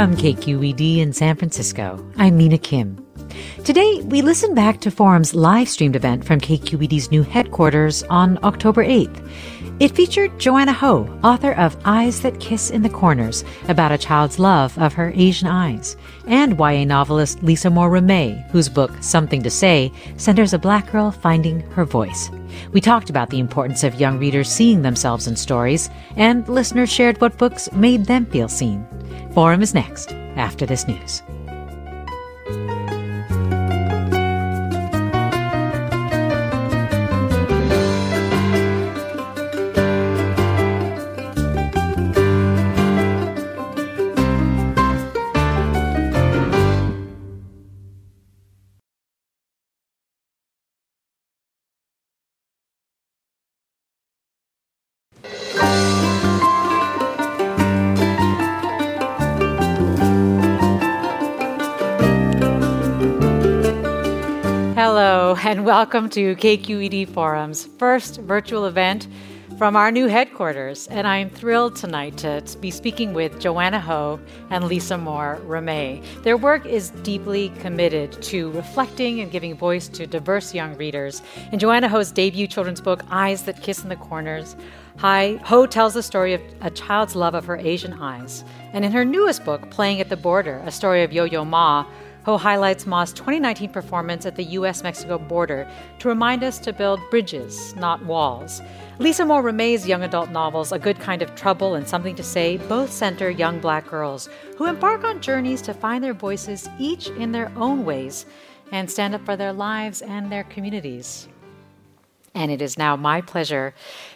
From KQED in San Francisco, I'm Mina Kim. Today, we listen back to Forum's live streamed event from KQED's new headquarters on October 8th. It featured Joanna Ho, author of Eyes That Kiss in the Corners, about a child's love of her Asian eyes, and YA novelist Lisa Moore Ramée, whose book Something to Say centers a black girl finding her voice. We talked about the importance of young readers seeing themselves in stories, and listeners shared what books made them feel seen. Forum is next after this news. And welcome to KQED Forum's first virtual event from our new headquarters. And I'm thrilled tonight to be speaking with Joanna Ho and Lisa Moore Ramée. Their work is deeply committed to reflecting and giving voice to diverse young readers. In Joanna Ho's debut children's book, Eyes That Kiss in the Corners, Hi, Ho tells the story of a child's love of her Asian eyes. And in her newest book, Playing at the Border, a story of Yo Yo Ma, Ho highlights Ma's 2019 performance at the US Mexico border to remind us to build bridges, not walls. Lisa Moore Ramée's young adult novels, A Good Kind of Trouble and Something to Say, both center young black girls who embark on journeys to find their voices, each in their own ways, and stand up for their lives and their communities. And it is now my pleasure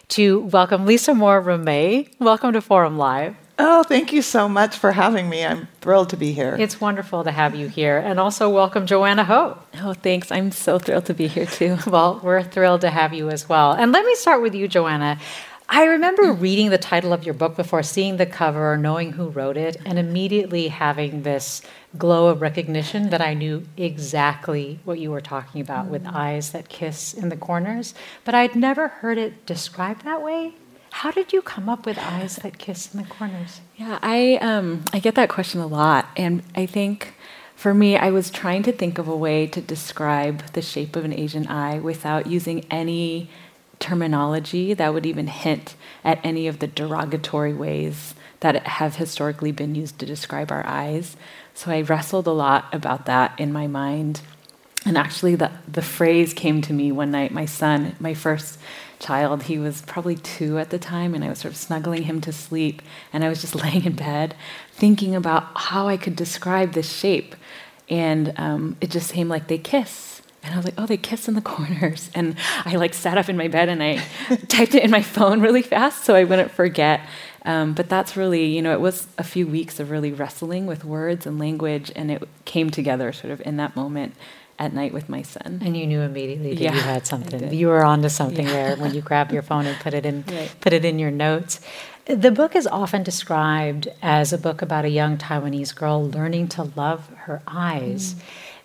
to welcome Lisa Moore Ramée. Welcome to Forum Live. Oh, thank you so much for having me. I'm thrilled to be here. It's wonderful to have you here. And also welcome Joanna Ho. Oh, thanks. I'm so thrilled to be here too. well, we're thrilled to have you as well. And let me start with you, Joanna. I remember reading the title of your book before seeing the cover, or knowing who wrote it, and immediately having this glow of recognition that I knew exactly what you were talking about mm. with eyes that kiss in the corners. But I'd never heard it described that way. How did you come up with eyes that kiss in the corners? Yeah, I um, I get that question a lot, and I think for me, I was trying to think of a way to describe the shape of an Asian eye without using any terminology that would even hint at any of the derogatory ways that have historically been used to describe our eyes. So I wrestled a lot about that in my mind. And actually, the, the phrase came to me one night. My son, my first child. He was probably two at the time, and I was sort of snuggling him to sleep. And I was just laying in bed thinking about how I could describe this shape. And um, it just seemed like they kiss. And I was like, oh, they kiss in the corners. And I like sat up in my bed and I typed it in my phone really fast so I wouldn't forget. Um, but that's really, you know, it was a few weeks of really wrestling with words and language, and it came together sort of in that moment at night with my son. And you knew immediately that yeah, you had something. You were onto something yeah. there when you grabbed your phone and put it in right. put it in your notes. The book is often described as a book about a young Taiwanese girl learning to love her eyes. Mm.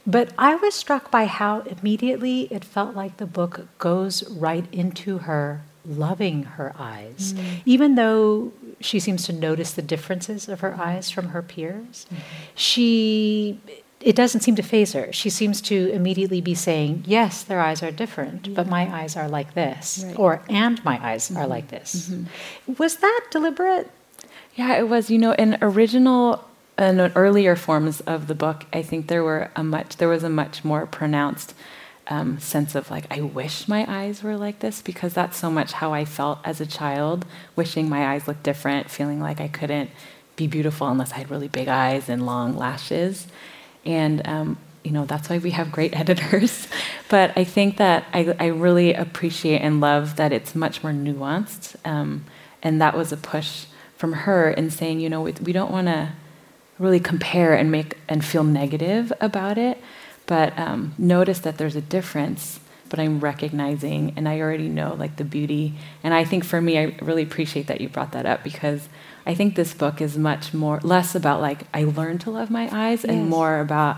But I was struck by how immediately it felt like the book goes right into her loving her eyes, mm. even though she seems to notice the differences of her eyes from her peers. Mm-hmm. She it doesn't seem to phase her. She seems to immediately be saying, Yes, their eyes are different, yeah. but my eyes are like this. Right. Or, and my eyes mm-hmm. are like this. Mm-hmm. Was that deliberate? Yeah, it was. You know, in original in earlier forms of the book, I think there were a much there was a much more pronounced um, sense of like I wish my eyes were like this because that's so much how I felt as a child, wishing my eyes looked different, feeling like I couldn't be beautiful unless I had really big eyes and long lashes, and um, you know that's why we have great editors. but I think that I, I really appreciate and love that it's much more nuanced, um, and that was a push from her in saying, you know, we, we don't want to really compare and make and feel negative about it, but um, notice that there's a difference. But I'm recognizing, and I already know like the beauty. And I think for me, I really appreciate that you brought that up because I think this book is much more less about like I learned to love my eyes yes. and more about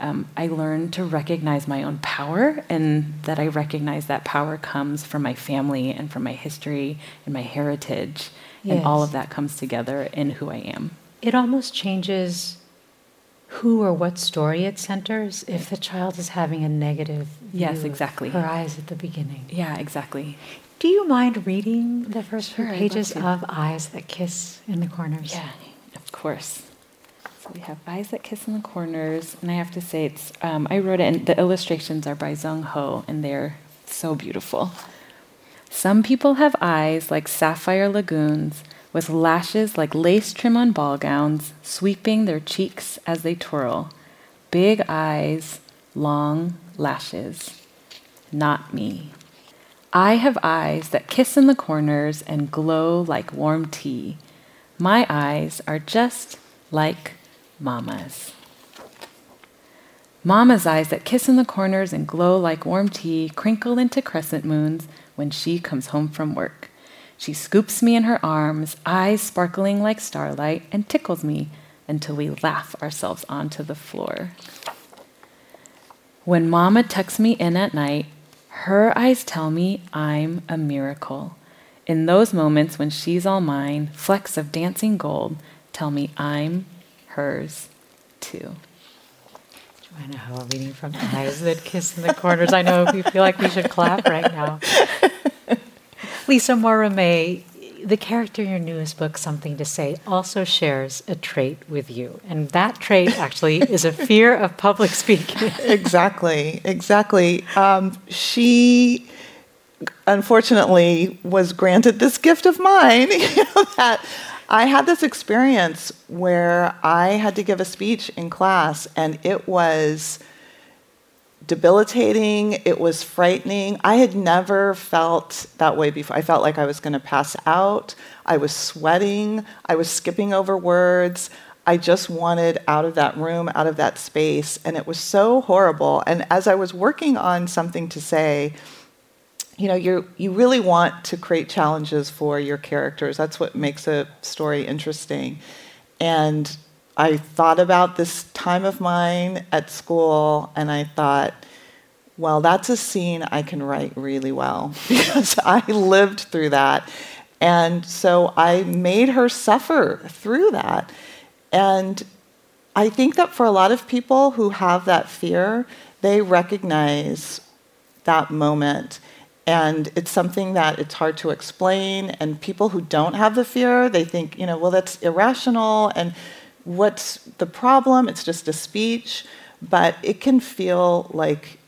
um, I learned to recognize my own power and that I recognize that power comes from my family and from my history and my heritage. Yes. And all of that comes together in who I am it almost changes who or what story it centers if the child is having a negative yes exactly her eyes at the beginning yeah exactly do you mind reading the first sure, few pages of eyes that kiss in the corners yeah of course so we have eyes that kiss in the corners and i have to say it's um, i wrote it and the illustrations are by Dung Ho and they're so beautiful some people have eyes like sapphire lagoons with lashes like lace trim on ball gowns, sweeping their cheeks as they twirl. Big eyes, long lashes. Not me. I have eyes that kiss in the corners and glow like warm tea. My eyes are just like Mama's. Mama's eyes that kiss in the corners and glow like warm tea crinkle into crescent moons when she comes home from work. She scoops me in her arms, eyes sparkling like starlight, and tickles me until we laugh ourselves onto the floor. When Mama tucks me in at night, her eyes tell me I'm a miracle. In those moments when she's all mine, flecks of dancing gold tell me I'm hers too. Joanna Ho reading from Eyes That Kiss in the Corners. I know if you feel like we should clap right now. Lisa Moore Ramée, the character in your newest book, Something to Say, also shares a trait with you. And that trait actually is a fear of public speaking. exactly, exactly. Um, she unfortunately was granted this gift of mine you know, that I had this experience where I had to give a speech in class, and it was debilitating. It was frightening. I had never felt that way before. I felt like I was going to pass out. I was sweating. I was skipping over words. I just wanted out of that room, out of that space. And it was so horrible. And as I was working on something to say, you know, you you really want to create challenges for your characters. That's what makes a story interesting. And I thought about this time of mine at school and I thought, well, that's a scene I can write really well because I lived through that. And so I made her suffer through that. And I think that for a lot of people who have that fear, they recognize that moment. And it's something that it's hard to explain. And people who don't have the fear, they think, you know, well, that's irrational. And what's the problem? It's just a speech, but it can feel like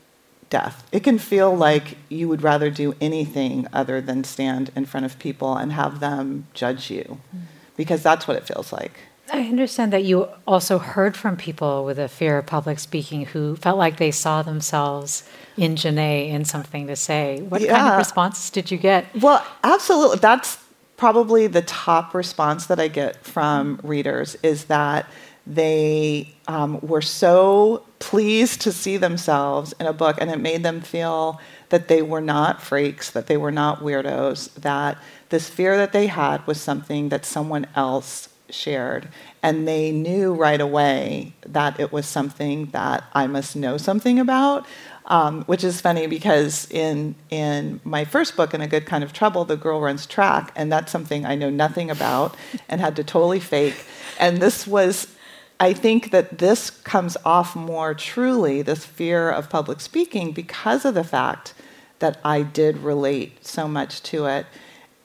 death. It can feel like you would rather do anything other than stand in front of people and have them judge you, mm-hmm. because that's what it feels like. I understand that you also heard from people with a fear of public speaking who felt like they saw themselves in Janae in something to say. What yeah. kind of responses did you get? Well, absolutely. That's probably the top response that I get from readers is that they um, were so pleased to see themselves in a book, and it made them feel that they were not freaks, that they were not weirdos, that this fear that they had was something that someone else shared. And they knew right away that it was something that I must know something about. Um, which is funny because in in my first book, in A Good Kind of Trouble, the girl runs track, and that's something I know nothing about and had to totally fake. And this was I think that this comes off more truly, this fear of public speaking, because of the fact that I did relate so much to it.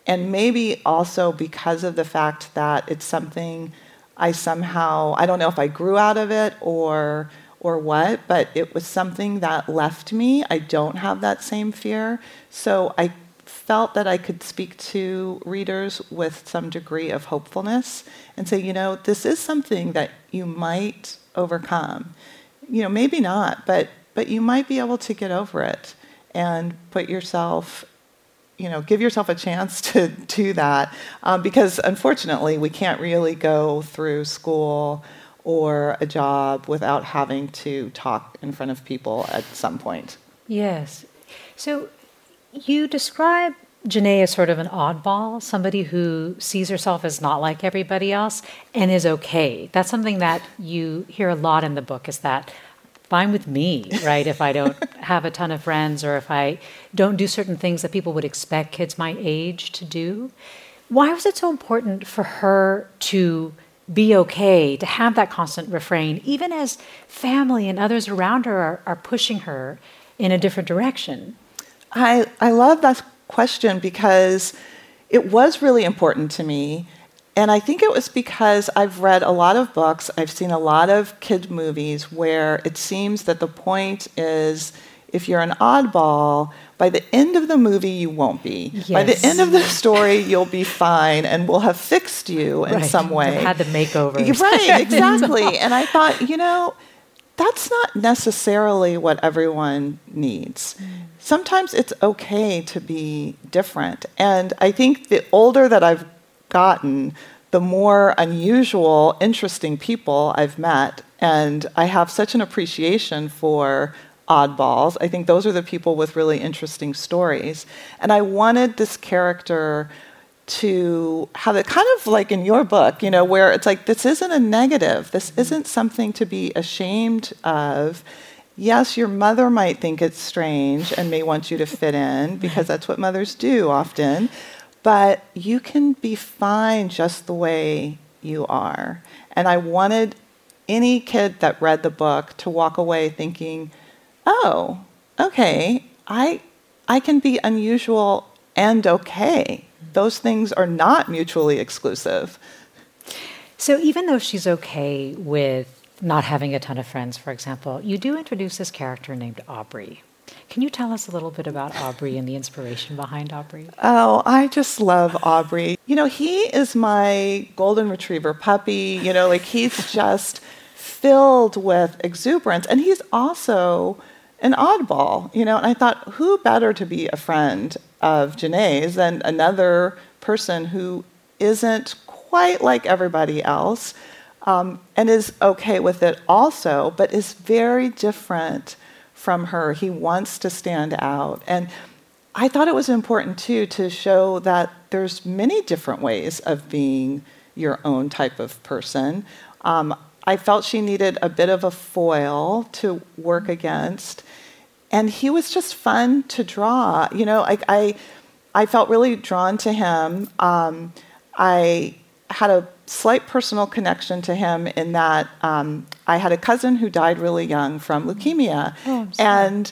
And maybe also because of the fact that it's something I somehow, I don't know if I grew out of it or, or what, but it was something that left me. I don't have that same fear. So I felt that I could speak to readers with some degree of hopefulness and say, you know, this is something that you might overcome. You know, maybe not, but but you might be able to get over it and put yourself you know, give yourself a chance to do that um, because unfortunately we can't really go through school or a job without having to talk in front of people at some point. Yes. So you describe Janae as sort of an oddball, somebody who sees herself as not like everybody else and is okay. That's something that you hear a lot in the book is that fine with me, right? if I don't have a ton of friends or if I don't do certain things that people would expect kids my age to do. Why was it so important for her to be okay, to have that constant refrain, even as family and others around her are, are pushing her in a different direction? I, I love that question because it was really important to me. And I think it was because I've read a lot of books, I've seen a lot of kid movies where it seems that the point is if you're an oddball, by the end of the movie, you won't be. Yes. By the end of the story, you'll be fine and we'll have fixed you in right. some way. You've had the makeover. Right, exactly. and I thought, you know, that's not necessarily what everyone needs. Mm. Sometimes it's okay to be different. And I think the older that I've gotten, the more unusual, interesting people I've met. And I have such an appreciation for oddballs. I think those are the people with really interesting stories. And I wanted this character to have it kind of like in your book, you know, where it's like, this isn't a negative. This mm-hmm. isn't something to be ashamed of. Yes, your mother might think it's strange and may want you to fit in because that's what mothers do often, but you can be fine just the way you are. And I wanted any kid that read the book to walk away thinking, oh, okay, I, I can be unusual and okay those things are not mutually exclusive. So even though she's okay with not having a ton of friends, for example, you do introduce this character named Aubrey. Can you tell us a little bit about Aubrey and the inspiration behind Aubrey? Oh, I just love Aubrey. You know, he is my golden retriever puppy. You know, like he's just filled with exuberance. And he's also an oddball, you know. And I thought, who better to be a friend of Janae's than another person who isn't quite like everybody else um, and is okay with it also, but is very different from her. He wants to stand out. And I thought it was important too to show that there's many different ways of being your own type of person. Um, I felt she needed a bit of a foil to work against. And he was just fun to draw. You know, I, I, I felt really drawn to him. Um, I had a slight personal connection to him in that um, I had a cousin who died really young from leukemia, oh, and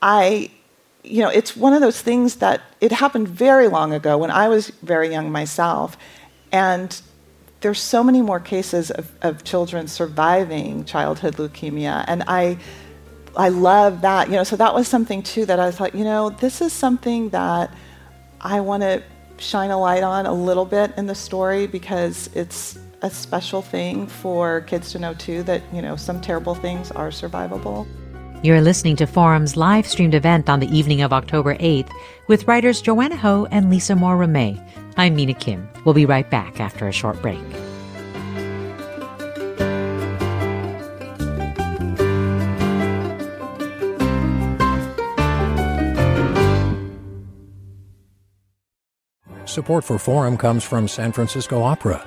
I, you know, it's one of those things that it happened very long ago when I was very young myself, and there's so many more cases of, of children surviving childhood leukemia, and I I love that. You know, so that was something too that I thought, you know, this is something that I want to shine a light on a little bit in the story because it's a special thing for kids to know too that, you know, some terrible things are survivable. You're listening to Forum's live streamed event on the evening of October 8th with writers Joanna Ho and Lisa Moore Ramée. I'm Mina Kim. We'll be right back after a short break. Support for Forum comes from San Francisco Opera.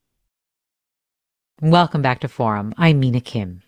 Welcome back to Forum. I'm Mina Kim.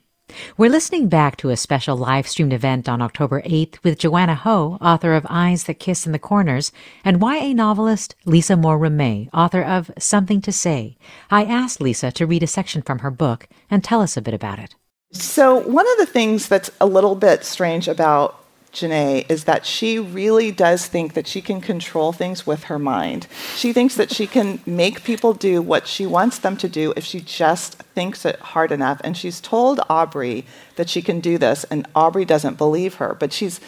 We're listening back to a special live streamed event on October 8th with Joanna Ho, author of Eyes That Kiss in the Corners, and YA novelist Lisa Moore Ramée, author of Something to Say. I asked Lisa to read a section from her book and tell us a bit about it. So, one of the things that's a little bit strange about Janae is that she really does think that she can control things with her mind. She thinks that she can make people do what she wants them to do if she just thinks it hard enough. And she's told Aubrey that she can do this, and Aubrey doesn't believe her. But she's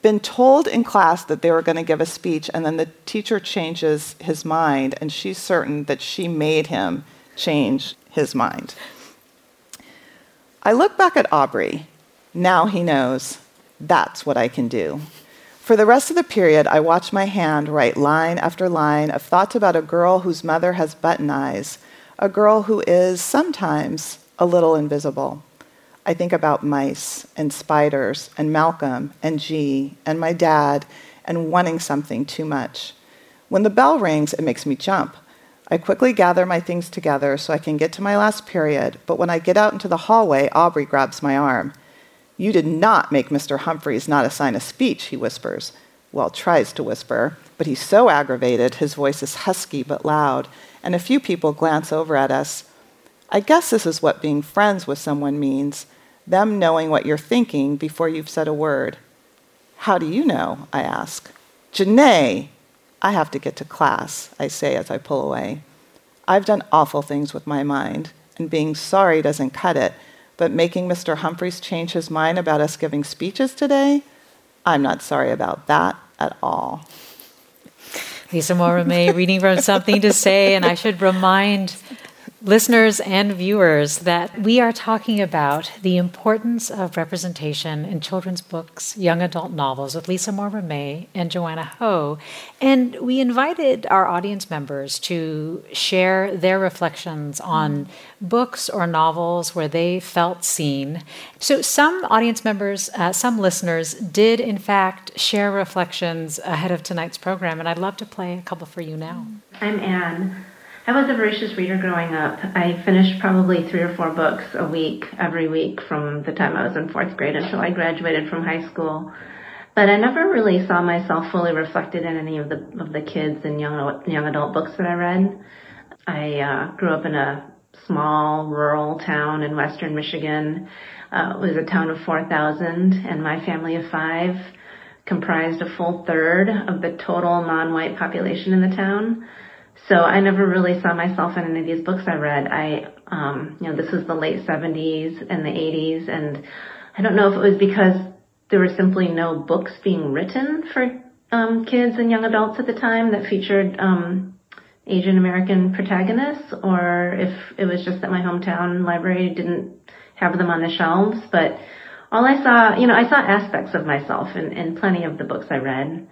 been told in class that they were going to give a speech, and then the teacher changes his mind, and she's certain that she made him change his mind. I look back at Aubrey. Now he knows that's what I can do. For the rest of the period, I watch my hand write line after line of thoughts about a girl whose mother has button eyes, a girl who is sometimes a little invisible. I think about mice and spiders and Malcolm and G and my dad and wanting something too much. When the bell rings, it makes me jump. I quickly gather my things together so I can get to my last period, but when I get out into the hallway, Aubrey grabs my arm. You did not make Mr. Humphreys not assign a speech, he whispers. Well, tries to whisper, but he's so aggravated, his voice is husky but loud, and a few people glance over at us. I guess this is what being friends with someone means them knowing what you're thinking before you've said a word. How do you know? I ask. Janae, I have to get to class, I say as I pull away. I've done awful things with my mind, and being sorry doesn't cut it but making Mr. Humphreys change his mind about us giving speeches today, I'm not sorry about that at all. Lisa Moore Ramée reading from Something to Say, and I should remind listeners and viewers that we are talking about the importance of representation in children's books, young adult novels with Lisa Moore Ramée and Joanna Ho. And we invited our audience members to share their reflections on books or novels where they felt seen. So some audience members, uh, some listeners did in fact share reflections ahead of tonight's program, and I'd love to play a couple for you now. I'm Anne. I was a voracious reader growing up. I finished probably three or four books a week, every week from the time I was in fourth grade until I graduated from high school. But I never really saw myself fully reflected in any of the of the kids and young young adult books that I read. I uh, grew up in a small rural town in western Michigan. Uh, it was a town of 4,000, and my family of five comprised a full third of the total non-white population in the town. So I never really saw myself in any of these books I read. I, um, you know, this was the late 70s and the 80s, and I don't know if it was because there were simply no books being written for um, kids and young adults at the time that featured um, Asian American protagonists, or if it was just that my hometown library didn't have them on the shelves. But all I saw, you know, I saw aspects of myself in, in plenty of the books I read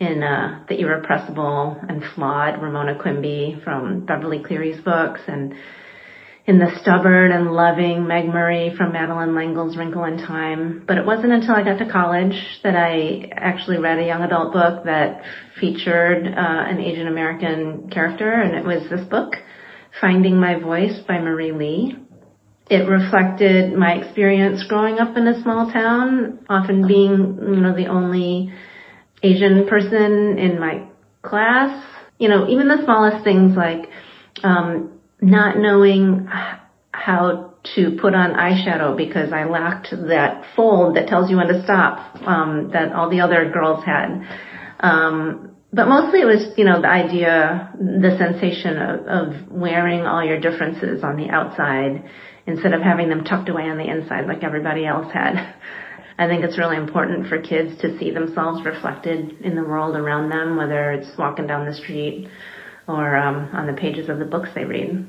in uh, the irrepressible and flawed Ramona Quimby from Beverly Cleary's books, and in the stubborn and loving Meg Murray from Madeleine L'Engle's Wrinkle in Time. But it wasn't until I got to college that I actually read a young adult book that featured uh, an Asian American character, and it was this book, Finding My Voice by Marie Lee. It reflected my experience growing up in a small town, often being, you know, the only Asian person in my class. You know, even the smallest things like um, not knowing how to put on eyeshadow because I lacked that fold that tells you when to stop um, that all the other girls had. Um, but mostly it was, you know, the idea, the sensation of, of wearing all your differences on the outside instead of having them tucked away on the inside like everybody else had. I think it's really important for kids to see themselves reflected in the world around them, whether it's walking down the street or um, on the pages of the books they read.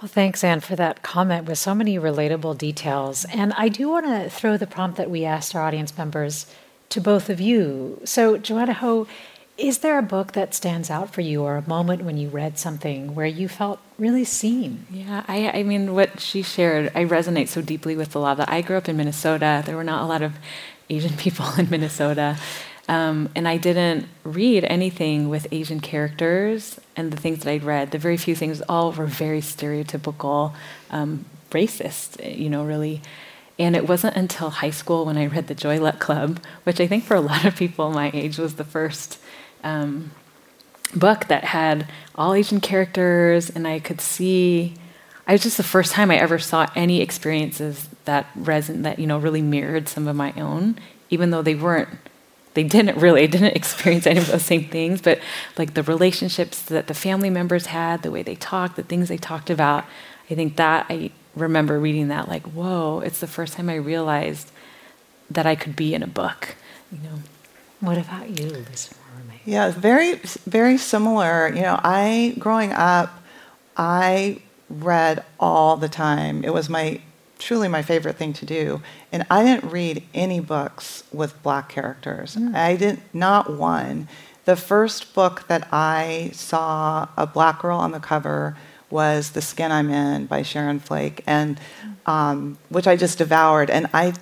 Well, thanks, Anne, for that comment with so many relatable details. And I do want to throw the prompt that we asked our audience members to both of you. So, Joanna Ho, is there a book that stands out for you or a moment when you read something where you felt really seen? Yeah, I, I mean, what she shared, I resonate so deeply with a lot of that. I grew up in Minnesota. There were not a lot of Asian people in Minnesota. Um, and I didn't read anything with Asian characters, and the things that I'd read, the very few things, all were very stereotypical, um, racist, you know, really. And it wasn't until high school when I read The Joy Luck Club, which I think for a lot of people my age was the first um, book that had all Asian characters, and I could see. I was just the first time I ever saw any experiences that reson that you know really mirrored some of my own, even though they weren't they didn't really I didn't experience any of those same things but like the relationships that the family members had the way they talked the things they talked about i think that i remember reading that like whoa it's the first time i realized that i could be in a book you know what about you yeah very very similar you know i growing up i read all the time it was my truly my favorite thing to do. And I didn't read any books with black characters. Mm. I didn't, not one. The first book that I saw a black girl on the cover was The Skin I'm In by Sharon Flake, and um, which I just devoured. And I, I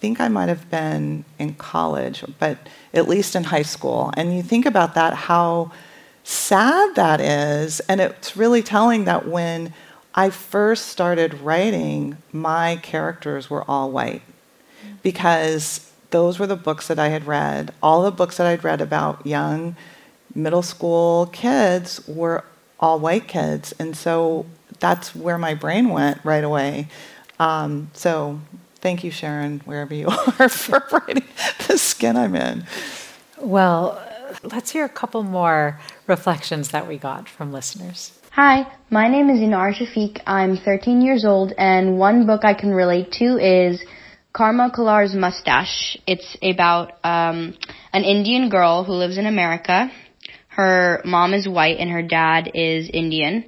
think I might have been in college, but at least in high school. And you think about that, how sad that is. And it's really telling that when I first started writing, my characters were all white because those were the books that I had read. All the books that I'd read about young middle school kids were all white kids. And so that's where my brain went right away. Um, so thank you, Sharon, wherever you are, for writing the skin I'm in. Well, let's hear a couple more reflections that we got from listeners. Hi, my name is Inar Shafiq. I'm 13 years old, and one book I can relate to is Karma Khullar's Mustache. It's about um, an Indian girl who lives in America. Her mom is white and her dad is Indian,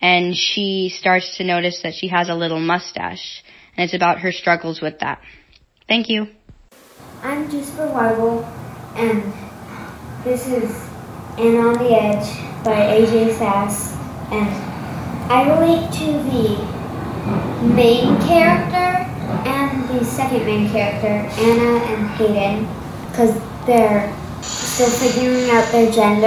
and she starts to notice that she has a little mustache, and it's about her struggles with that. Thank you. I'm Jasper Weibel, and this is Ana on the Edge by AJ Sass and I relate to the main character and the second main character, Ana and Hayden, because they're still figuring out their gender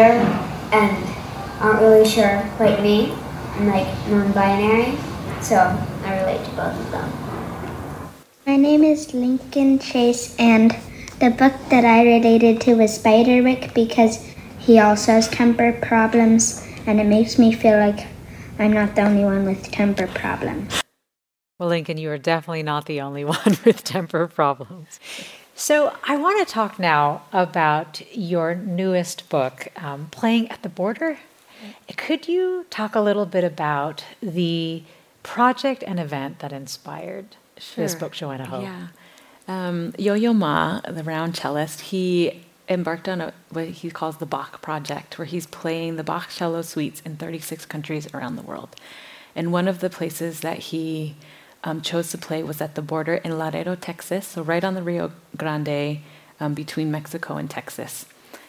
and aren't really sure, like me. I'm like non-binary, so I relate to both of them. My name is Lincoln Chase, and the book that I related to was Spiderwick because he also has temper problems and it makes me feel like I'm not the only one with temper problems. Well, Lincoln, you are definitely not the only one with temper problems. So, I want to talk now about your newest book, um, Playing at the Border. Could you talk a little bit about the project and event that inspired sure. this book, Joanna Ho? Yeah. Um, Yo Yo Ma, the round cellist, he embarked on a, what he calls the Bach Project, where he's playing the Bach cello suites in 36 countries around the world. And one of the places that he um, chose to play was at the border in Laredo, Texas, so right on the Rio Grande um, between Mexico and Texas.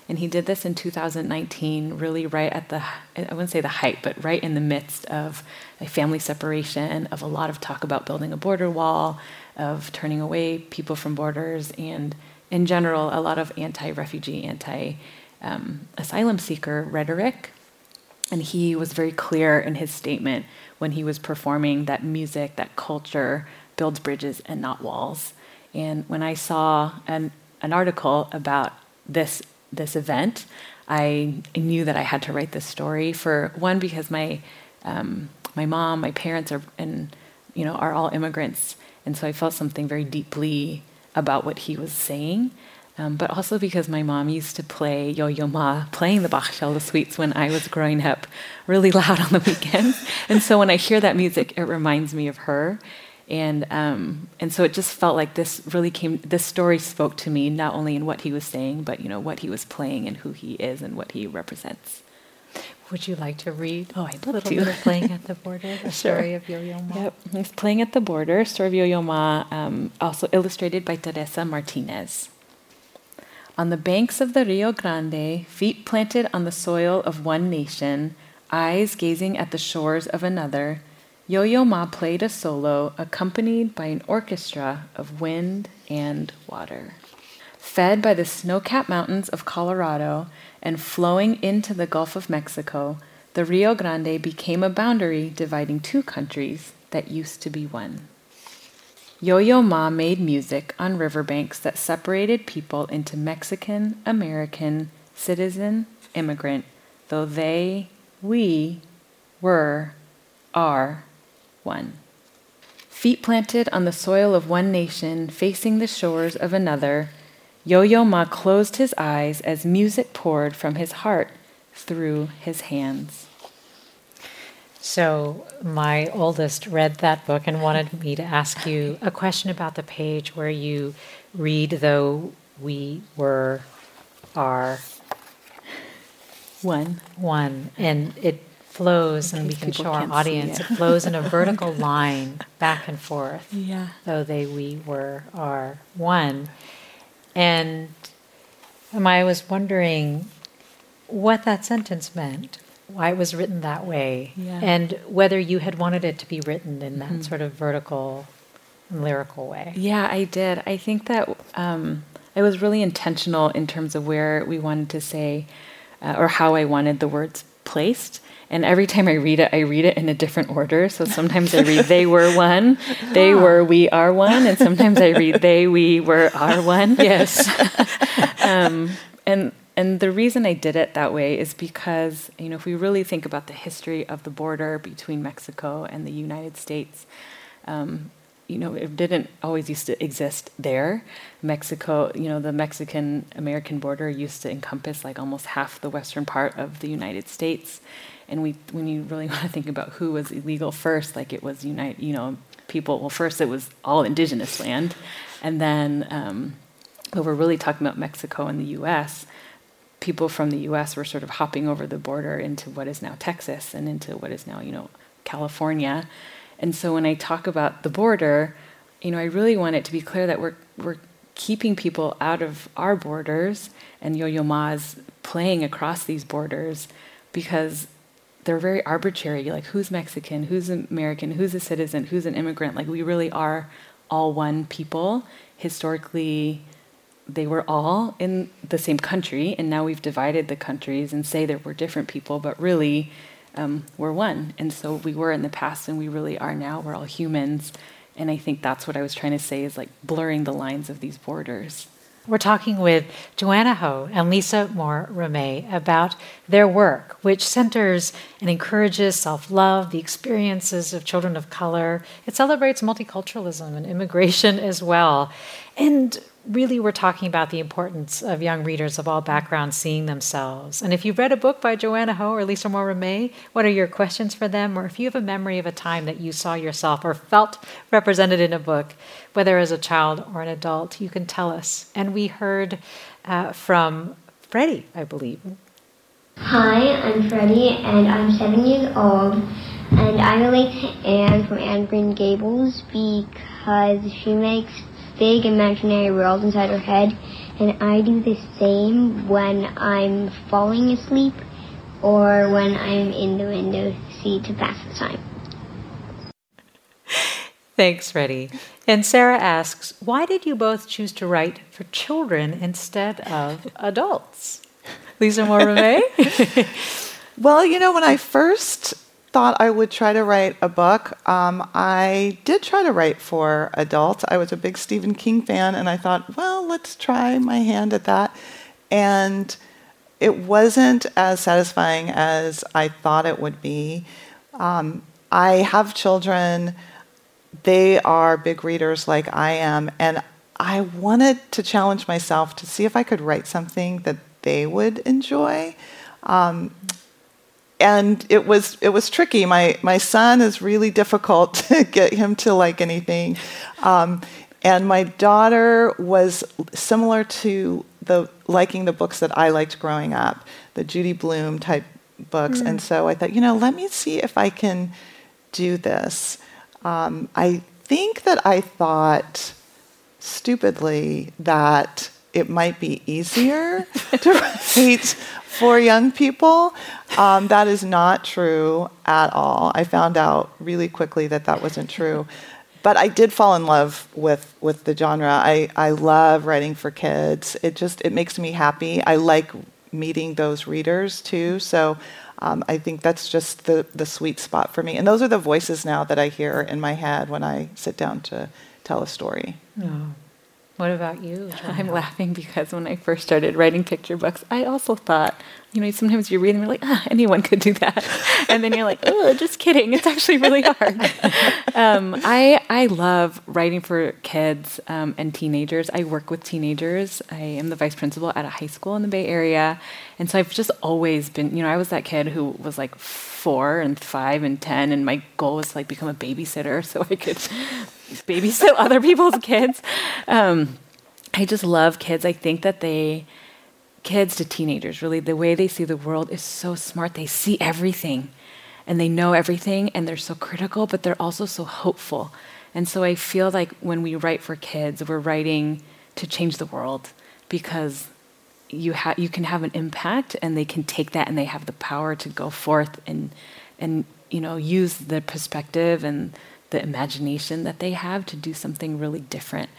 And he did this in 2019, really right at the, I wouldn't say the height, but right in the midst of a family separation, of a lot of talk about building a border wall, of turning away people from borders, and in general, a lot of anti refugee, anti um, asylum seeker rhetoric. And he was very clear in his statement when he was performing that music, that culture builds bridges and not walls. And when I saw an, an article about this, this event, I knew that I had to write this story for one, because my um, my mom, my parents are and you know are all immigrants, and so I felt something very deeply about what he was saying. Um, but also because my mom used to play Yo-Yo Ma, playing the Bach cello suites when I was growing up, really loud on the weekends. and so when I hear that music, it reminds me of her. And um, and so it just felt like this really came. This story spoke to me not only in what he was saying, but you know what he was playing and who he is and what he represents. Would you like to read oh, I'd a little to. bit of Playing at the Border, a story of Yo-Yo Ma? Yep, it's Playing at the Border, story of Yo-Yo Ma, um, also illustrated by Teresa Martinez. On the banks of the Rio Grande, feet planted on the soil of one nation, eyes gazing at the shores of another, Yo-Yo Ma played a solo accompanied by an orchestra of wind and water. Fed by the snow-capped mountains of Colorado and flowing into the Gulf of Mexico, the Rio Grande became a boundary dividing two countries that used to be one. Yo-Yo Ma made music on riverbanks that separated people into Mexican, American, citizen, immigrant, though they, we, were, are one. Feet planted on the soil of one nation, facing the shores of another, Yo Yo Ma closed his eyes as music poured from his heart through his hands. So, my oldest read that book and wanted me to ask you a question about the page where you read, though we were, are. One. One. And it flows, and we can show our audience, it flows in a vertical line back and forth. Yeah. Though they, we, were, are one. And I was wondering what that sentence meant, why it was written that way, yeah. and whether you had wanted it to be written in that mm-hmm. sort of vertical, lyrical way. Yeah, I did. I think that um, I was really intentional in terms of where we wanted to say, uh, or how I wanted the words placed. And every time I read it, I read it in a different order. So sometimes I read they were one, they were we are one, and sometimes I read they we were are one. Yes. um, and and the reason I did it that way is because you know if we really think about the history of the border between Mexico and the United States. Um, you know, it didn't always used to exist there. Mexico, you know, the Mexican American border used to encompass like almost half the western part of the United States and we when you really want to think about who was illegal first, like it was unite, you know, people. Well, first it was all indigenous land, and then um, but we're really talking about Mexico and the U.S. People from the U.S. were sort of hopping over the border into what is now Texas and into what is now you know California, and so when I talk about the border, you know, I really want it to be clear that we're we're keeping people out of our borders, and Yo-Yo Ma's playing across these borders because they're very arbitrary. Like who's Mexican, who's American, who's a citizen, who's an immigrant. Like we really are all one people. Historically, they were all in the same country, and now we've divided the countries and say that we're different people, but really um, we're one. And so we were in the past, and we really are now. We're all humans. And I think that's what I was trying to say is like blurring the lines of these borders. We're talking with Joanna Ho and Lisa Moore Ramée about their work, which centers and encourages self love, the experiences of children of color. It celebrates multiculturalism and immigration as well. And really we're talking about the importance of young readers of all backgrounds seeing themselves. And if you've read a book by Joanna Ho or Lisa Moore Ramée, what are your questions for them? Or if you have a memory of a time that you saw yourself or felt represented in a book, whether as a child or an adult, you can tell us. And we heard uh, from Freddie, I believe. Hi, I'm Freddie, and I'm seven years old. And I relate to Anne from Anne Green Gables because she makes big imaginary world inside her head, and I do the same when I'm falling asleep or when I'm in the window seat to pass the time. Thanks, Freddie. And Sarah asks, why did you both choose to write for children instead of adults? Lisa Moore well, you know, when I first thought I would try to write a book. Um, I did try to write for adults. I was a big Stephen King fan, and I thought, well, let's try my hand at that. And it wasn't as satisfying as I thought it would be. Um, I have children. They are big readers like I am, and I wanted to challenge myself to see if I could write something that they would enjoy. Um, and it was it was tricky. My my son is really difficult to get him to like anything, um, and my daughter was similar to the liking the books that I liked growing up, the Judy Blume type books. Mm. And so I thought, you know, let me see if I can do this. Um, I think that I thought stupidly that it might be easier to write for young people. Um, that is not true at all. I found out really quickly that that wasn't true. But I did fall in love with, with the genre. I, I love writing for kids. It just it makes me happy. I like meeting those readers too. So um, I think that's just the, the sweet spot for me. And those are the voices now that I hear in my head when I sit down to tell a story. Oh. What about you? I'm laughing because when I first started writing picture books, I also thought, you know, sometimes you read and you're like, ah, anyone could do that, and then you're like, oh, just kidding. It's actually really hard. um, I I love writing for kids um, and teenagers. I work with teenagers. I am the vice principal at a high school in the Bay Area, and so I've just always been, you know, I was that kid who was like four and five and ten, and my goal was to like become a babysitter so I could babysit other people's kids. Um, I just love kids. I think that they, kids to teenagers, really, the way they see the world is so smart. They see everything and they know everything and they're so critical, but they're also so hopeful. And so I feel like when we write for kids, we're writing to change the world because you ha- you can have an impact and they can take that and they have the power to go forth and and you know use the perspective and the imagination that they have to do something really different.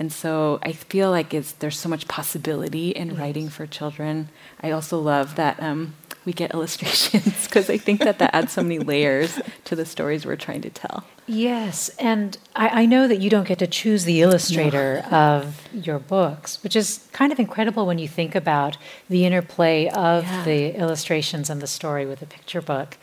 And so I feel like it's, there's so much possibility in yes. writing for children. I also love that um, we get illustrations because I think that that adds so many layers to the stories we're trying to tell. Yes, and I, I know that you don't get to choose the illustrator no. of your books, which is kind of incredible when you think about the interplay of yeah. the illustrations and the story with a picture book.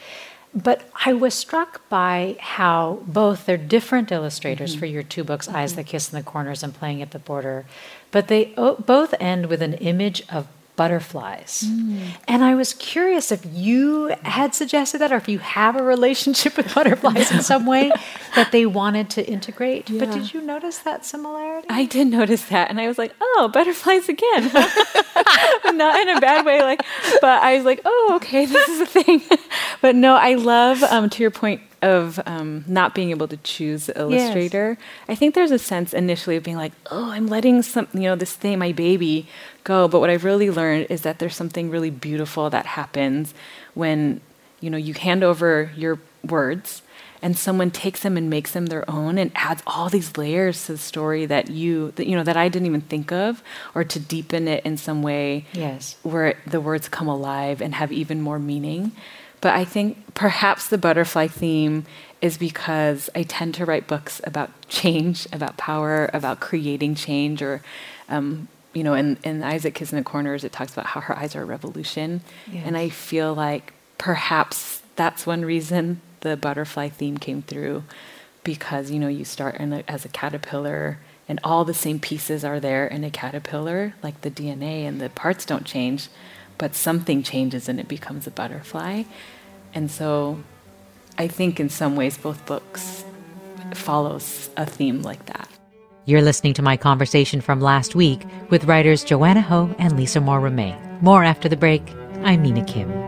But I was struck by how both they're different illustrators mm-hmm. for your two books, mm-hmm. Eyes That Kiss in the Corners and Playing at the Border, but they o- both end with an image of butterflies. Mm. And I was curious if you had suggested that or if you have a relationship with butterflies in some way that they wanted to integrate. Yeah. But did you notice that similarity? I did notice that. And I was like, oh, butterflies again. Not in a bad way. Like, but I was like, oh, okay, this is a thing. but no, I love, um, to your point, of um, not being able to choose illustrator. Yes. I think there's a sense initially of being like, oh, I'm letting some, you know, this thing, my baby, go. But what I've really learned is that there's something really beautiful that happens when, you know, you hand over your words and someone takes them and makes them their own and adds all these layers to the story that you that, you know that I didn't even think of or to deepen it in some way yes where the words come alive and have even more meaning but I think perhaps the butterfly theme is because I tend to write books about change, about power, about creating change, or, um, you know, in, in Eyes That Kiss in the Corners, it talks about how her eyes are a revolution. Yes. And I feel like perhaps that's one reason the butterfly theme came through because, you know, you start a, as a caterpillar and all the same pieces are there in a caterpillar, like the DNA and the parts don't change but something changes and it becomes a butterfly. And so I think in some ways both books follows a theme like that. You're listening to my conversation from last week with writers Joanna Ho and Lisa Moore More after the break. I'm Mina Kim.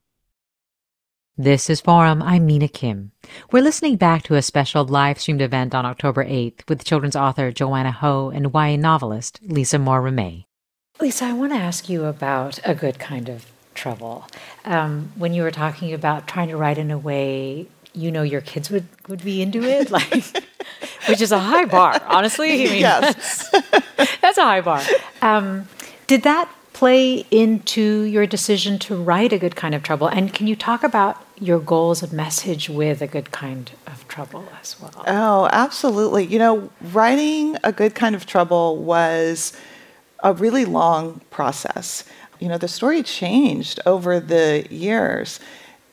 This is Forum. I'm Mina Kim. We're listening back to a special live streamed event on October 8th with children's author Joanna Ho and YA novelist Lisa Moore Ramée. Lisa, I want to ask you about a good kind of trouble. Um, when you were talking about trying to write in a way you know your kids would, would be into it, like, which is a high bar, honestly. I mean, yes. that's a high bar. Um, did that play into your decision to write A Good Kind of Trouble? And can you talk about your goals and message with A Good Kind of Trouble as well? Oh, absolutely. You know, writing A Good Kind of Trouble was a really long process. You know, the story changed over the years.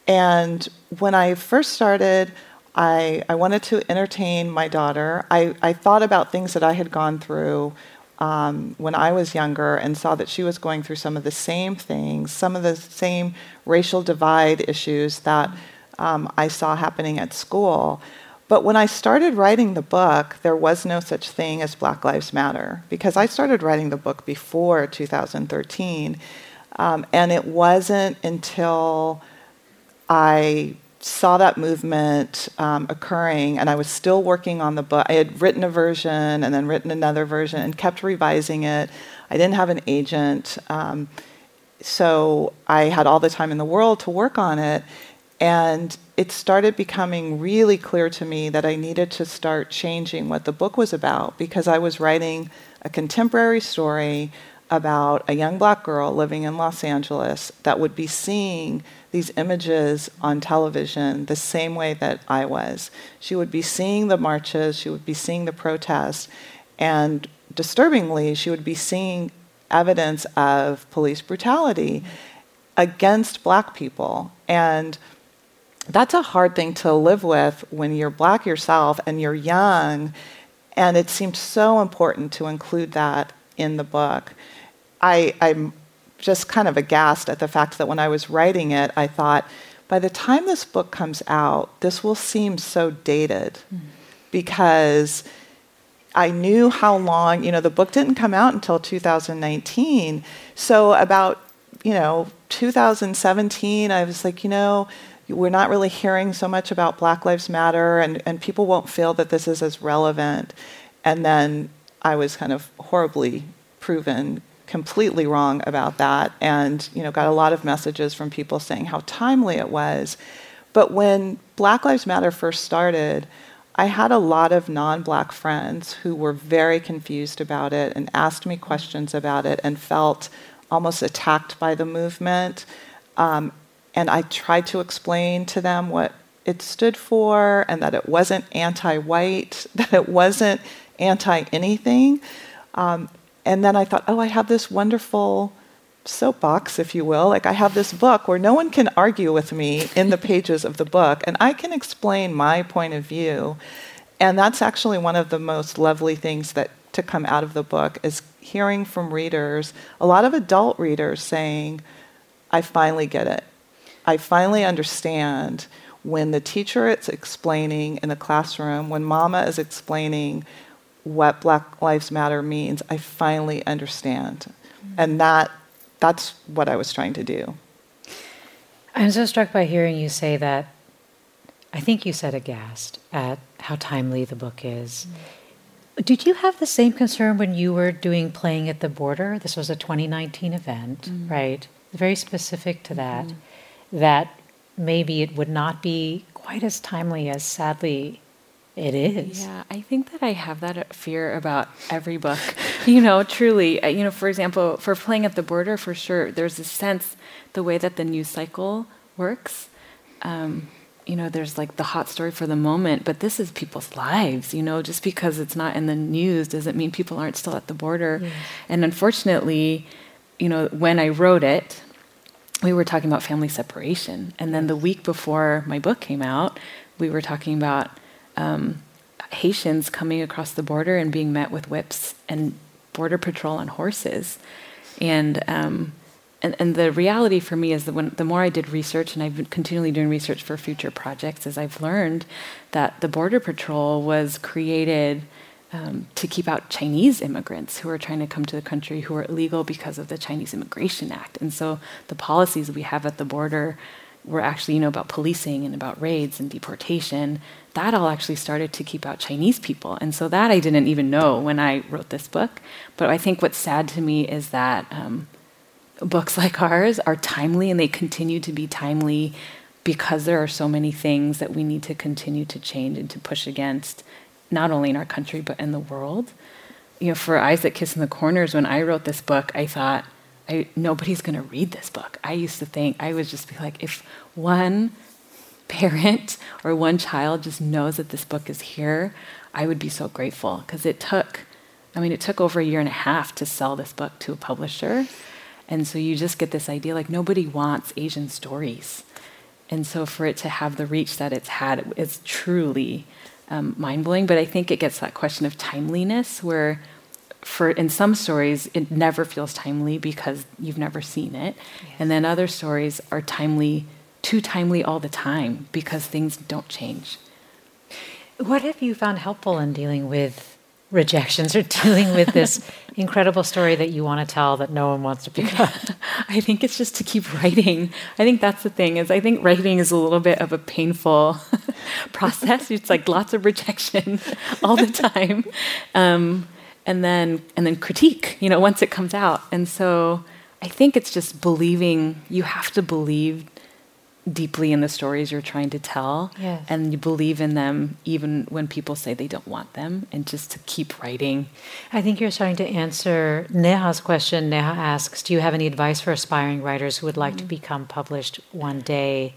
And when I first started, I, I wanted to entertain my daughter. I, I thought about things that I had gone through um, when I was younger and saw that she was going through some of the same things, some of the same racial divide issues that um, I saw happening at school. But when I started writing the book, there was no such thing as Black Lives Matter because I started writing the book before 2013. Um, and it wasn't until I saw that movement um, occurring, and I was still working on the book. I had written a version and then written another version and kept revising it. I didn't have an agent, um, so I had all the time in the world to work on it. And it started becoming really clear to me that I needed to start changing what the book was about because I was writing a contemporary story about a young black girl living in Los Angeles that would be seeing these images on television the same way that I was. She would be seeing the marches, she would be seeing the protests, and disturbingly, she would be seeing evidence of police brutality against black people. And that's a hard thing to live with when you're black yourself and you're young. And it seemed so important to include that in the book. I, I'm just kind of aghast at the fact that when I was writing it, I thought, by the time this book comes out, this will seem so dated mm. because I knew how long, you know, the book didn't come out until 2019. So about, you know, 2017, I was like, you know, we're not really hearing so much about Black Lives Matter and, and people won't feel that this is as relevant. And then I was kind of horribly proven completely wrong about that and you know got a lot of messages from people saying how timely it was. But when black lives matter first started i had a lot of non-black friends who were very confused about it and asked me questions about it and felt almost attacked by the movement. Um, and i tried to explain to them what it stood for and that it wasn't anti-white that it wasn't anti-anything. Um, and then I thought, oh, I have this wonderful soapbox, if you will. Like I have this book where no one can argue with me in the pages of the book, and I can explain my point of view. And that's actually one of the most lovely things that to come out of the book is hearing from readers, a lot of adult readers saying, I finally get it. I finally understand when the teacher is explaining in the classroom, when mama is explaining what Black Lives Matter means, I finally understand. Mm-hmm. And that that's what I was trying to do. I'm so struck by hearing you say that I think you said aghast at how timely the book is. Mm-hmm. Did you have the same concern when you were doing Playing at the Border? This was a 2019 event, mm-hmm. right? Very specific to that. Mm-hmm. That maybe it would not be quite as timely as sadly it is. Yeah, I think that I have that fear about every book. you know, truly. You know, for example, for playing at the border, for sure, there's a sense the way that the news cycle works. Um, you know, there's like the hot story for the moment, but this is people's lives. You know, just because it's not in the news doesn't mean people aren't still at the border. Yes. And unfortunately, you know, when I wrote it, we were talking about family separation. And then the week before my book came out, we were talking about um, Haitians coming across the border and being met with whips and border patrol on horses. And, um, and, and the reality for me is that when, the more I did research, and I've been continually doing research for future projects, is I've learned that the Border Patrol was created um, to keep out Chinese immigrants who are trying to come to the country who are illegal because of the Chinese Immigration Act. And so the policies we have at the border were actually, you know, about policing and about raids and deportation. That all actually started to keep out Chinese people. And so that I didn't even know when I wrote this book. But I think what's sad to me is that um, books like ours are timely and they continue to be timely because there are so many things that we need to continue to change and to push against not only in our country but in the world. You know, for Eyes That Kiss in the Corners, when I wrote this book, I thought, I, nobody's going to read this book. I used to think, I would just be like, if one parent or one child just knows that this book is here, I would be so grateful because it took, I mean, it took over a year and a half to sell this book to a publisher. And so you just get this idea like nobody wants Asian stories. And so for it to have the reach that it's had, it's truly um, mind blowing. But I think it gets that question of timeliness, where for in some stories it never feels timely because you've never seen it, yes. and then other stories are timely, too timely all the time because things don't change. What have you found helpful in dealing with rejections or dealing with this incredible story that you want to tell that no one wants to pick up? I think it's just to keep writing. I think that's the thing is I think writing is a little bit of a painful process. It's like lots of rejection all the time. Um, and then and then critique, you know, once it comes out. And so I think it's just believing you have to believe deeply in the stories you're trying to tell. Yes. and you believe in them even when people say they don't want them and just to keep writing. I think you're starting to answer neha's question. Neha asks do you have any advice for aspiring writers who would like mm-hmm. to become published one day?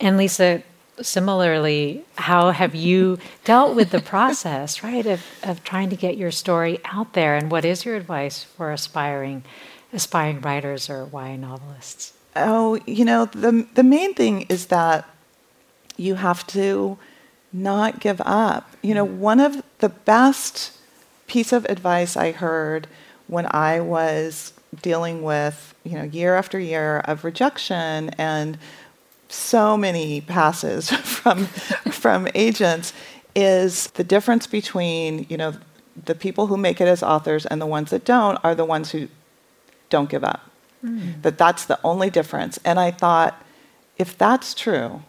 And lisa similarly how have you dealt with the process right of, of trying to get your story out there? And what is your advice for aspiring aspiring writers or YA novelists Oh, you know, the the main thing is that you have to not give up. You know, one of the best piece of advice I heard when I was dealing with, you know, year after year of rejection and so many passes from from agents is the difference between, you know, the people who make it as authors and the ones that don't are the ones who don't give up. Mm. That that's the only difference. And I thought, if that's true,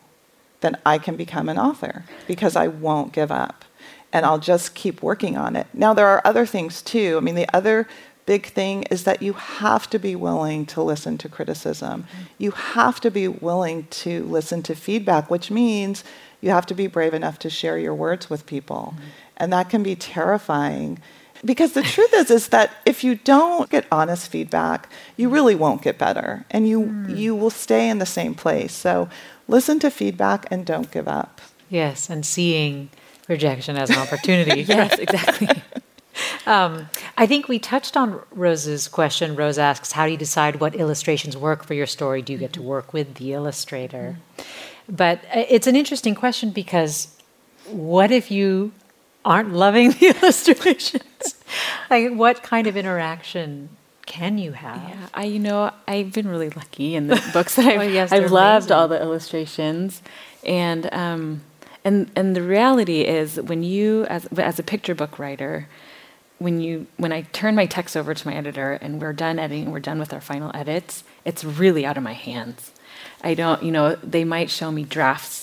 then I can become an author because I won't give up and I'll just keep working on it. Now, there are other things too. I mean, the other big thing is that you have to be willing to listen to criticism. Mm-hmm. You have to be willing to listen to feedback, which means you have to be brave enough to share your words with people. Mm-hmm. And that can be terrifying because the truth is is that if you don't get honest feedback you really won't get better and you mm. you will stay in the same place so listen to feedback and don't give up yes and seeing rejection as an opportunity yes exactly um, I think we touched on Rose's question. Rose asks, How do you decide what illustrations work for your story? Do you get to work with the illustrator? Mm-hmm. But uh, it's an interesting question because what if you aren't loving the illustrations. like, what kind of interaction can you have? Yeah, I, you know, I've been really lucky in the books that I've, oh, yes, I've loved all the illustrations, and um, and and the reality is when you, as as a picture book writer, when you when I turn my text over to my editor and we're done editing, we're done with our final edits, it's really out of my hands. I don't, you know, they might show me drafts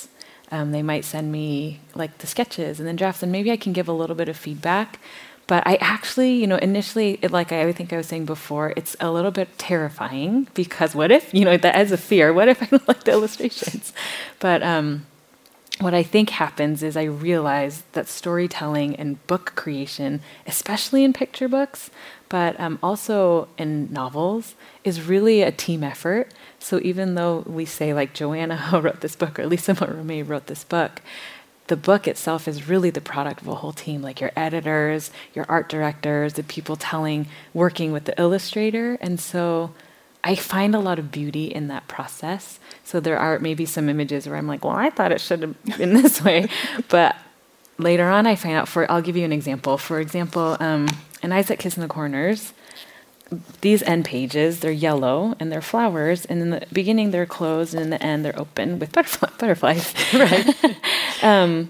um, they might send me like the sketches and then drafts, and maybe I can give a little bit of feedback. But I actually, you know, initially, it, like I think I was saying before, it's a little bit terrifying because what if, you know, that as a fear, what if I don't like the illustrations? But um, what I think happens is I realize that storytelling and book creation, especially in picture books, but um, also in novels, is really a team effort. So even though we say like Joanna wrote this book or Lisa Ramée wrote this book, the book itself is really the product of a whole team, like your editors, your art directors, the people telling, working with the illustrator. And so I find a lot of beauty in that process. So there are maybe some images where I'm like, well, I thought it should have been this way. but later on, I find out for, I'll give you an example. For example, um, in Eyes That Kiss in the Corners, these end pages, they're yellow and they're flowers, and in the beginning they're closed, and in the end they're open with butterfly, butterflies. right. um,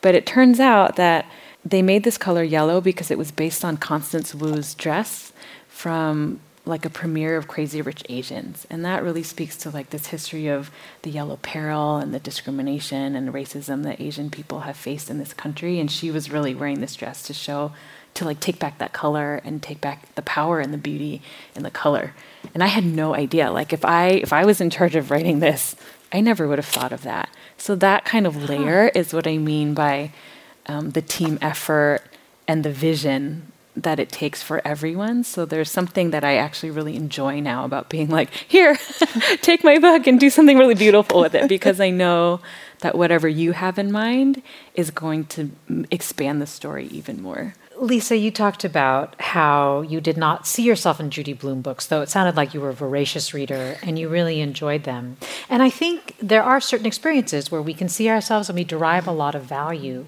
but it turns out that they made this color yellow because it was based on Constance Wu's dress from like a premiere of Crazy Rich Asians, and that really speaks to like this history of the yellow peril and the discrimination and racism that Asian people have faced in this country. And she was really wearing this dress to show to like take back that color and take back the power and the beauty and the color. And I had no idea. Like if I if I was in charge of writing this, I never would have thought of that. So that kind of layer is what I mean by um, the team effort and the vision that it takes for everyone. So there's something that I actually really enjoy now about being like, here, take my book and do something really beautiful with it because I know that whatever you have in mind is going to expand the story even more. Lisa, you talked about how you did not see yourself in Judy Blume books, though it sounded like you were a voracious reader and you really enjoyed them. And I think there are certain experiences where we can see ourselves and we derive a lot of value.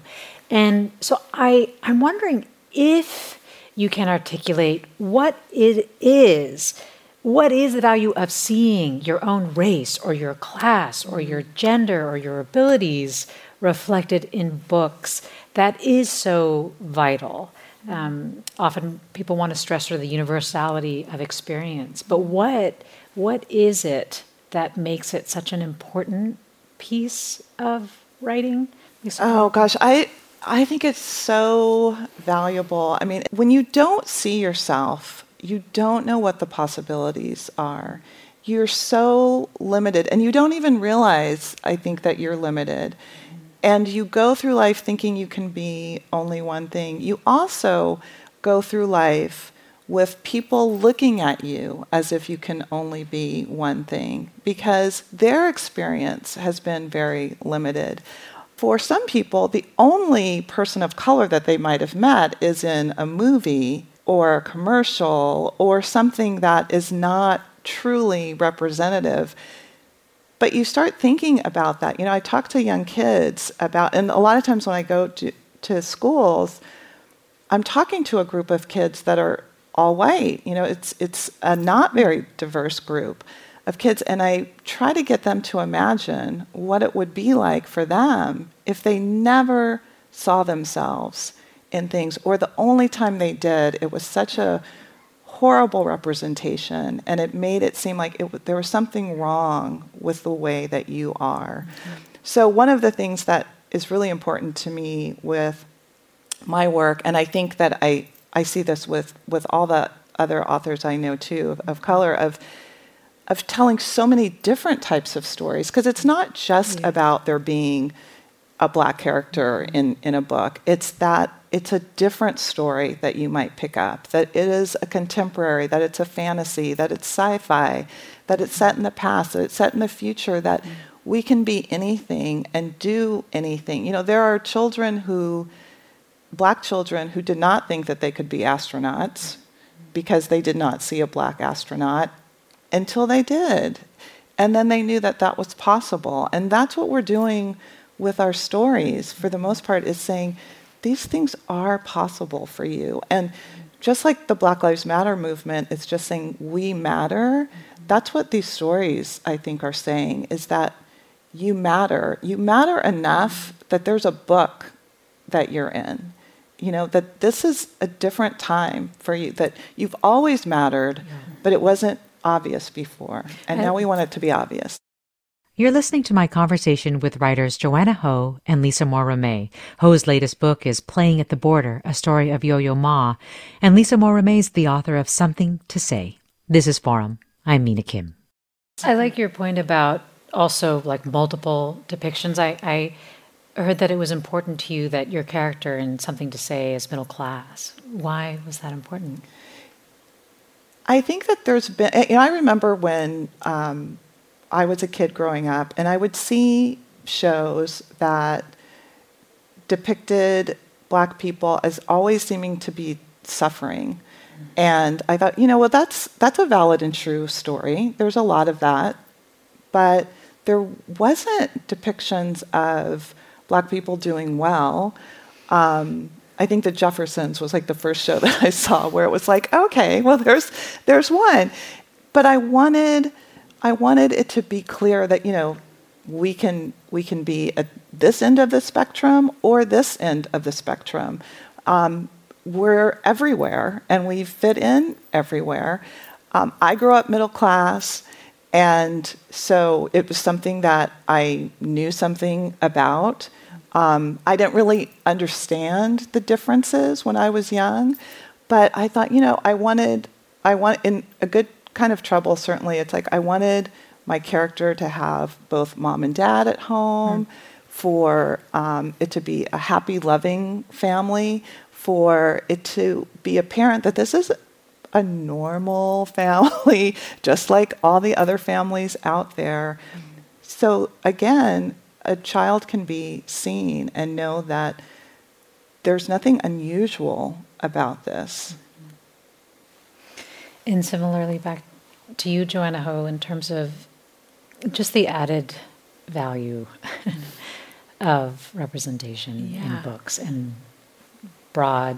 And so I, I'm wondering if you can articulate what it is. What is the value of seeing your own race or your class or your gender or your abilities reflected in books that is so vital? Um, often people want to stress sort of the universality of experience, but what what is it that makes it such an important piece of writing? Oh gosh, I I think it's so valuable. I mean, when you don't see yourself, you don't know what the possibilities are. You're so limited, and you don't even realize, I think, that you're limited and you go through life thinking you can be only one thing. You also go through life with people looking at you as if you can only be one thing because their experience has been very limited. For some people, the only person of color that they might have met is in a movie or a commercial or something that is not truly representative but you start thinking about that. You know, I talk to young kids about, and a lot of times when I go to, to schools, I'm talking to a group of kids that are all white. You know, it's it's a not very diverse group of kids, and I try to get them to imagine what it would be like for them if they never saw themselves in things, or the only time they did, it was such a horrible representation, and it made it seem like it, there was something wrong with the way that you are. Mm-hmm. So, one of the things that is really important to me with my work, and I think that I, I see this with, with all the other authors I know too of, of color, of of telling so many different types of stories because it's not just yeah. about there being a black character mm-hmm. in, in a book. It's that it's a different story that you might pick up, that it is a contemporary, that it's a fantasy, that it's sci fi, that it's set in the past, that it's set in the future, that we can be anything and do anything. You know, there are children who, black children, who did not think that they could be astronauts because they did not see a black astronaut until they did. And then they knew that that was possible. And that's what we're doing with our stories, for the most part, is saying, these things are possible for you. And just like the Black Lives Matter movement is just saying we matter, that's what these stories, I think, are saying is that you matter. You matter enough that there's a book that you're in. You know, that this is a different time for you, that you've always mattered, but it wasn't obvious before. And now we want it to be obvious. You're listening to my conversation with writers Joanna Ho and Lisa Moore Ramée. Ho's latest book is Playing at the Border, a story of Yo Yo Ma, and Lisa Moore Ramée is the author of Something to Say. This is Forum. I'm Mina Kim. I like your point about also like multiple depictions. I, I heard that it was important to you that your character in Something to Say is middle class. Why was that important? I think that there's been, you know, I remember when um, I was a kid growing up, and I would see shows that depicted black people as always seeming to be suffering. And I thought, you know, well, that's that's a valid and true story. There's a lot of that, but there wasn't depictions of black people doing well. Um, I think the Jeffersons was like the first show that I saw where it was like, okay, well, there's there's one, but I wanted I wanted it to be clear that, you know, we can, we can be at this end of the spectrum or this end of the spectrum. Um, we're everywhere and we fit in everywhere. Um, I grew up middle class, and so it was something that I knew something about. Um, I didn't really understand the differences when I was young, but I thought, you know, I wanted, I want in a good kind of trouble, certainly. It's like I wanted my character to have both mom and dad at home, mm. for um, it to be a happy, loving family, for it to be apparent that this is a normal family, just like all the other families out there. Mm. So, again, a child can be seen and know that there's nothing unusual about this. And similarly, back to you, Joanna Ho, in terms of just the added value of representation yeah. in books and broad,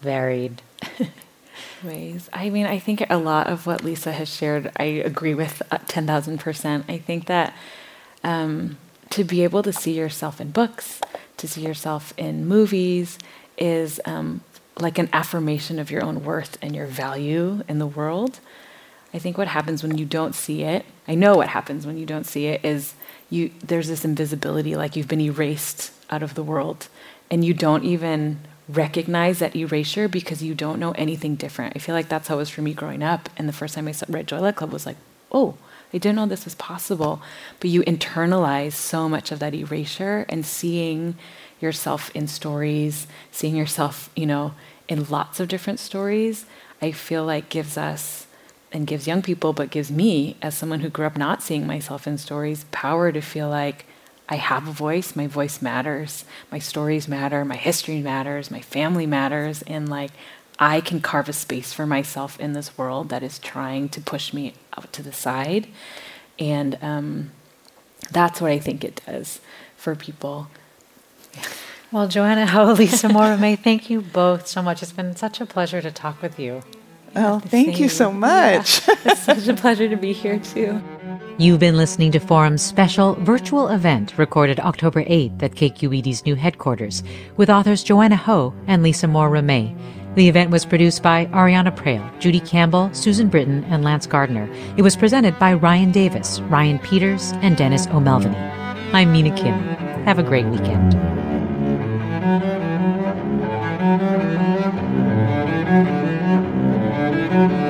varied ways. I mean, I think a lot of what Lisa has shared, I agree with 10,000%. I think that um, to be able to see yourself in books, to see yourself in movies, is um, like an affirmation of your own worth and your value in the world. I think what happens when you don't see it, I know what happens when you don't see it is you there's this invisibility like you've been erased out of the world and you don't even recognize that erasure because you don't know anything different. I feel like that's how it was for me growing up and the first time I read Joy Club was like, "Oh, I didn't know this was possible." But you internalize so much of that erasure and seeing yourself in stories, seeing yourself, you know, in lots of different stories, I feel like gives us and gives young people, but gives me, as someone who grew up not seeing myself in stories, power to feel like I have a voice, my voice matters, my stories matter, my history matters, my family matters, and like I can carve a space for myself in this world that is trying to push me out to the side. And um, that's what I think it does for people. Well, Joanna Ho, Lisa Moore Ramée, thank you both so much. It's been such a pleasure to talk with you. Well, thank you so much. Yeah, it's such a pleasure to be here, too. You've been listening to Forum's special virtual event recorded October 8th at KQED's new headquarters with authors Joanna Ho and Lisa Moore Ramée. The event was produced by Ariana Proehl, Judy Campbell, Susan Britton, and Lance Gardner. It was presented by Ryan Davis, Ryan Peters, and Dennis O'Melveny. I'm Mina Kim. Have a great weekend. Thank you.